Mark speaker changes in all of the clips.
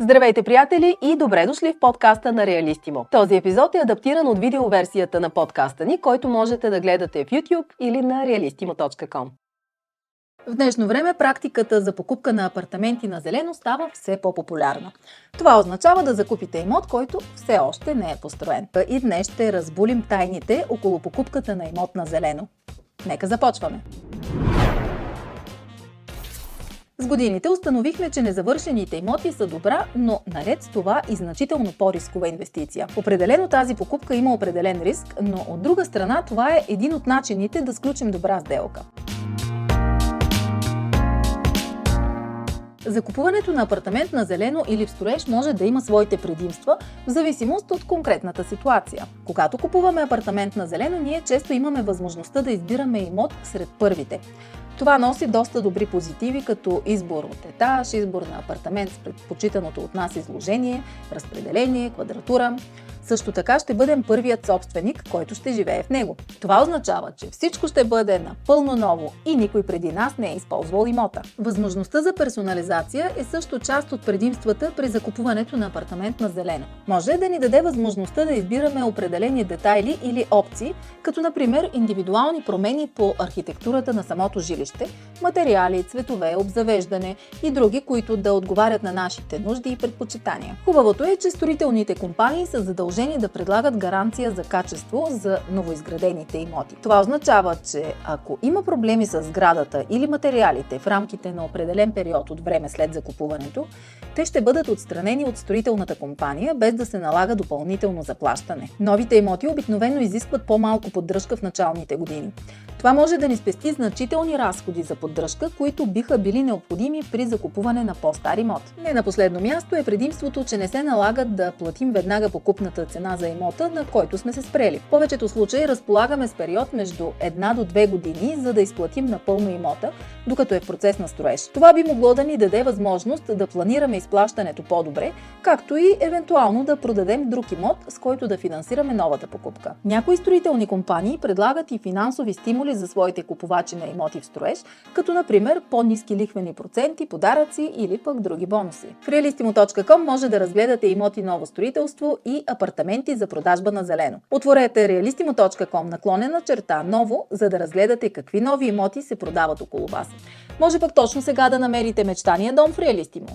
Speaker 1: Здравейте, приятели, и добре дошли в подкаста на Реалистимо. Този епизод е адаптиран от видеоверсията на подкаста ни, който можете да гледате в YouTube или на realistimo.com. В днешно време практиката за покупка на апартаменти на зелено става все по-популярна. Това означава да закупите имот, който все още не е построен. И днес ще разбулим тайните около покупката на имот на зелено. Нека започваме! С годините установихме, че незавършените имоти са добра, но наред с това и значително по-рискова инвестиция. Определено тази покупка има определен риск, но от друга страна това е един от начините да сключим добра сделка. Закупуването на апартамент на зелено или в строеж може да има своите предимства в зависимост от конкретната ситуация. Когато купуваме апартамент на зелено, ние често имаме възможността да избираме имот сред първите. Това носи доста добри позитиви, като избор от етаж, избор на апартамент с предпочитаното от нас изложение, разпределение, квадратура. Също така ще бъдем първият собственик, който ще живее в него. Това означава, че всичко ще бъде напълно ново и никой преди нас не е използвал имота. Възможността за персонализация е също част от предимствата при закупуването на апартамент на зелено. Може да ни даде възможността да избираме определени детайли или опции, като например индивидуални промени по архитектурата на самото жилище, материали, цветове, обзавеждане и други, които да отговарят на нашите нужди и предпочитания. Хубавото е, че строителните компании са задължени да предлагат гаранция за качество за новоизградените имоти. Това означава, че ако има проблеми с сградата или материалите в рамките на определен период от време след закупуването, те ще бъдат отстранени от строителната компания, без да се налага допълнително заплащане. Новите имоти обикновено изискват по-малко поддръжка в началните години. Това може да ни спести значителни разходи за поддръжка, които биха били необходими при закупуване на по-стар имот. Не на последно място е предимството, че не се налагат да платим веднага покупната цена за имота, на който сме се спрели. В повечето случаи разполагаме с период между 1 до 2 години, за да изплатим напълно имота, докато е в процес на строеж. Това би могло да ни даде възможност да планираме изплащането по-добре, както и евентуално да продадем друг имот, с който да финансираме новата покупка. Някои строителни компании предлагат и финансови стимули за своите купувачи на имоти в строеж, като например по-низки лихвени проценти, подаръци или пък други бонуси. В realistimo.com може да разгледате имоти ново строителство и апартаменти за продажба на зелено. Отворете realistimo.com наклонена черта ново, за да разгледате какви нови имоти се продават около вас. Може пък точно сега да намерите мечтания дом в Realistimo.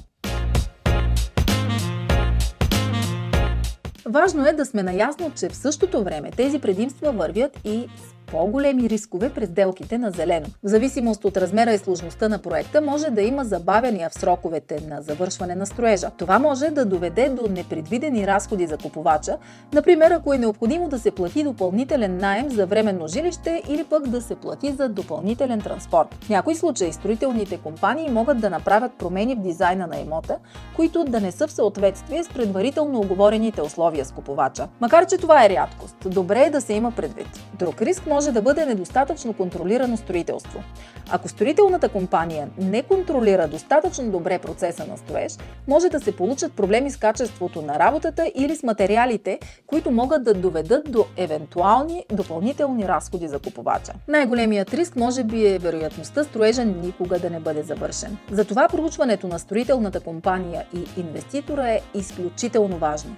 Speaker 1: Важно е да сме наясно, че в същото време тези предимства вървят и с по-големи рискове през сделките на зелено. В зависимост от размера и сложността на проекта може да има забавяния в сроковете на завършване на строежа. Това може да доведе до непредвидени разходи за купувача, например ако е необходимо да се плати допълнителен найем за временно жилище или пък да се плати за допълнителен транспорт. В някои случаи строителните компании могат да направят промени в дизайна на имота, които да не са в съответствие с предварително оговорените условия с купувача. Макар че това е рядкост, добре е да се има предвид. Друг риск може може да бъде недостатъчно контролирано строителство. Ако строителната компания не контролира достатъчно добре процеса на строеж, може да се получат проблеми с качеството на работата или с материалите, които могат да доведат до евентуални допълнителни разходи за купувача. Най-големият риск може би е вероятността строежа никога да не бъде завършен. Затова проучването на строителната компания и инвеститора е изключително важно.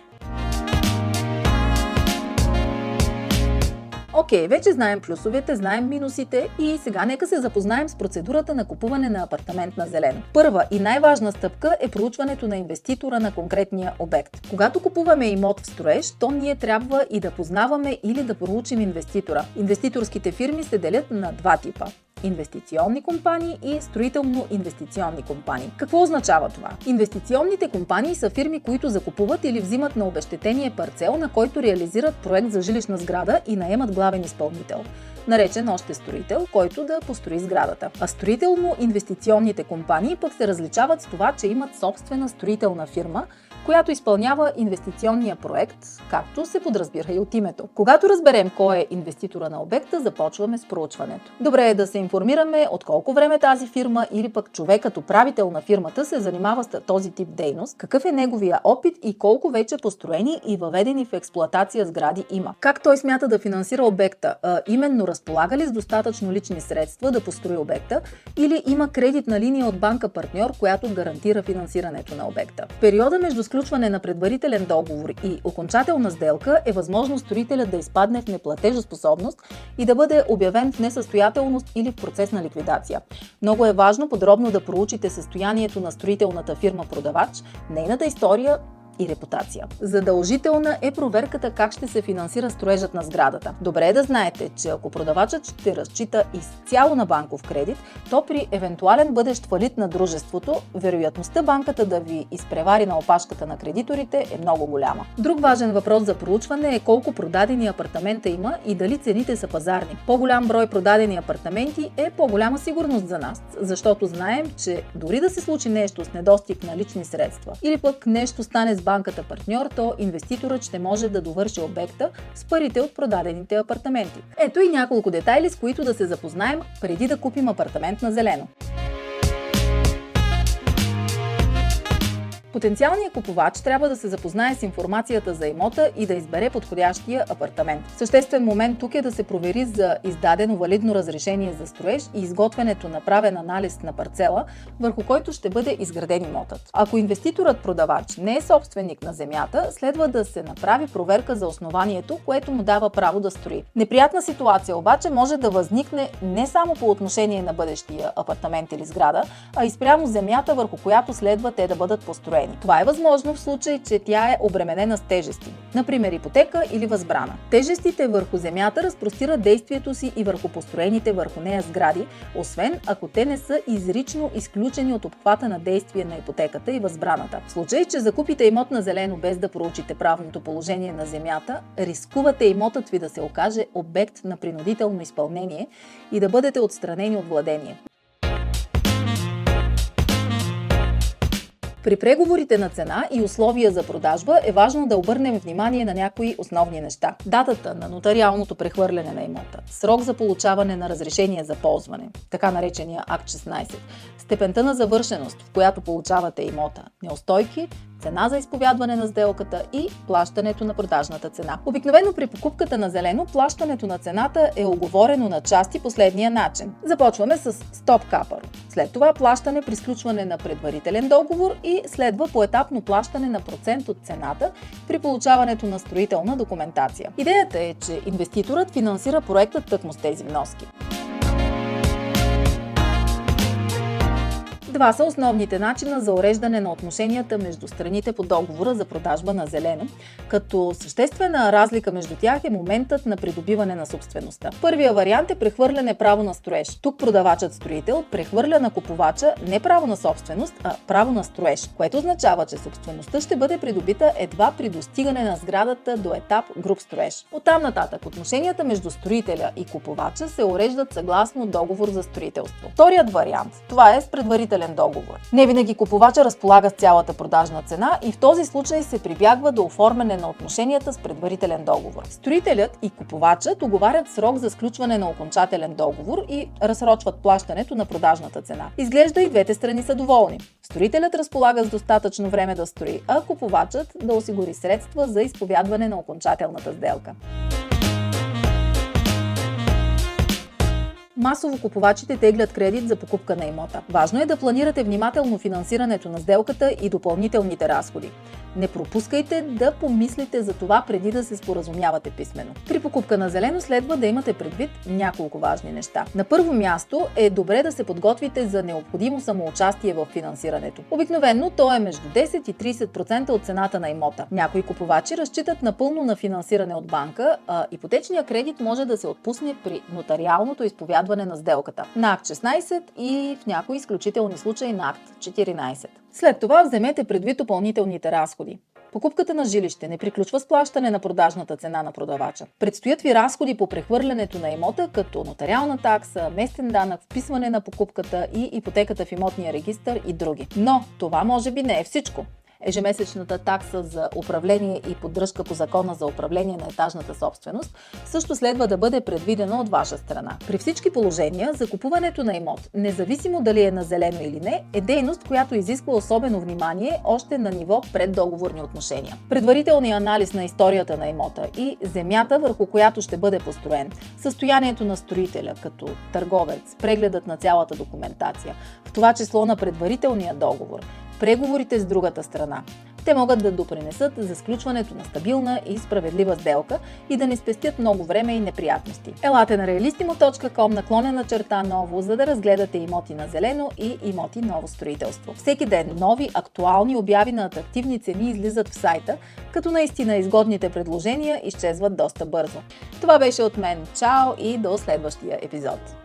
Speaker 1: Окей, вече знаем плюсовете, знаем минусите и сега нека се запознаем с процедурата на купуване на апартамент на зелено. Първа и най-важна стъпка е проучването на инвеститора на конкретния обект. Когато купуваме имот в строеж, то ние трябва и да познаваме или да проучим инвеститора. Инвеститорските фирми се делят на два типа инвестиционни компании и строително-инвестиционни компании. Какво означава това? Инвестиционните компании са фирми, които закупуват или взимат на обещетение парцел, на който реализират проект за жилищна сграда и наемат главен изпълнител наречен още строител, който да построи сградата. А строително-инвестиционните компании пък се различават с това, че имат собствена строителна фирма, която изпълнява инвестиционния проект, както се подразбира и от името. Когато разберем кой е инвеститора на обекта, започваме с проучването. Добре е да се информираме от колко време тази фирма или пък човек като правител на фирмата се занимава с този тип дейност, какъв е неговия опит и колко вече построени и въведени в експлоатация сгради има. Как той смята да финансира обекта? А, именно разполага ли с достатъчно лични средства да построи обекта или има кредитна линия от банка партньор, която гарантира финансирането на обекта. В периода между сключване на предварителен договор и окончателна сделка е възможно строителят да изпадне в неплатежоспособност и да бъде обявен в несъстоятелност или в процес на ликвидация. Много е важно подробно да проучите състоянието на строителната фирма продавач, нейната история и репутация. Задължителна е проверката как ще се финансира строежът на сградата. Добре е да знаете, че ако продавачът ще разчита изцяло на банков кредит, то при евентуален бъдещ фалит на дружеството, вероятността банката да ви изпревари на опашката на кредиторите е много голяма. Друг важен въпрос за проучване е колко продадени апартамента има и дали цените са пазарни. По-голям брой продадени апартаменти е по-голяма сигурност за нас, защото знаем, че дори да се случи нещо с недостиг на лични средства или пък нещо стане с банката партньор, то инвеститорът ще може да довърши обекта с парите от продадените апартаменти. Ето и няколко детайли, с които да се запознаем преди да купим апартамент на зелено. Потенциалният купувач трябва да се запознае с информацията за имота и да избере подходящия апартамент. Съществен момент тук е да се провери за издадено валидно разрешение за строеж и изготвянето на правен анализ на парцела, върху който ще бъде изграден имотът. Ако инвеститорът продавач не е собственик на земята, следва да се направи проверка за основанието, което му дава право да строи. Неприятна ситуация обаче може да възникне не само по отношение на бъдещия апартамент или сграда, а и спрямо земята, върху която следва те да бъдат построени обезпечени. Това е възможно в случай, че тя е обременена с тежести, например ипотека или възбрана. Тежестите върху земята разпростират действието си и върху построените върху нея сгради, освен ако те не са изрично изключени от обхвата на действие на ипотеката и възбраната. В случай, че закупите имот на зелено без да проучите правното положение на земята, рискувате имотът ви да се окаже обект на принудително изпълнение и да бъдете отстранени от владение. При преговорите на цена и условия за продажба е важно да обърнем внимание на някои основни неща. Датата на нотариалното прехвърляне на имота, срок за получаване на разрешение за ползване, така наречения Акт 16, степента на завършеност, в която получавате имота, неустойки, цена за изповядване на сделката и плащането на продажната цена. Обикновено при покупката на зелено, плащането на цената е оговорено на части последния начин. Започваме с стоп капър. След това плащане при сключване на предварителен договор и следва поетапно плащане на процент от цената при получаването на строителна документация. Идеята е, че инвеститорът финансира проектът тъкмо с тези вноски. Два са основните начина за уреждане на отношенията между страните по договора за продажба на зелено, като съществена разлика между тях е моментът на придобиване на собствеността. Първия вариант е прехвърляне право на строеж. Тук продавачът строител прехвърля на купувача не право на собственост, а право на строеж, което означава, че собствеността ще бъде придобита едва при достигане на сградата до етап груп строеж. Оттам нататък отношенията между строителя и купувача се уреждат съгласно договор за строителство. Вторият вариант това е с предварителен предварителен договор. Не винаги купувача разполага с цялата продажна цена и в този случай се прибягва до оформяне на отношенията с предварителен договор. Строителят и купувачът оговарят срок за сключване на окончателен договор и разсрочват плащането на продажната цена. Изглежда и двете страни са доволни. Строителят разполага с достатъчно време да строи, а купувачът да осигури средства за изповядване на окончателната сделка. Масово купувачите теглят кредит за покупка на имота. Важно е да планирате внимателно финансирането на сделката и допълнителните разходи. Не пропускайте да помислите за това преди да се споразумявате писменно. При покупка на зелено следва да имате предвид няколко важни неща. На първо място е добре да се подготвите за необходимо самоучастие в финансирането. Обикновенно то е между 10 и 30% от цената на имота. Някои купувачи разчитат напълно на финансиране от банка, а ипотечния кредит може да се отпусне при нотариалното изповядване на сделката. На акт 16 и в някои изключителни случаи на акт 14. След това вземете предвид допълнителните разходи. Покупката на жилище не приключва с плащане на продажната цена на продавача. Предстоят ви разходи по прехвърлянето на имота, като нотариална такса, местен данък, вписване на покупката и ипотеката в имотния регистр и други. Но това може би не е всичко. Ежемесечната такса за управление и поддръжка по закона за управление на етажната собственост също следва да бъде предвидено от ваша страна. При всички положения, закупуването на имот, независимо дали е на зелено или не, е дейност, която изисква особено внимание още на ниво преддоговорни отношения. Предварителният анализ на историята на имота и земята, върху която ще бъде построен, състоянието на строителя като търговец, прегледът на цялата документация, в това число на предварителния договор, преговорите с другата страна. Те могат да допринесат за сключването на стабилна и справедлива сделка и да ни спестят много време и неприятности. Елате на realistimo.com наклонена черта ново, за да разгледате имоти на зелено и имоти ново строителство. Всеки ден нови, актуални обяви на атрактивни цени излизат в сайта, като наистина изгодните предложения изчезват доста бързо. Това беше от мен. Чао и до следващия епизод!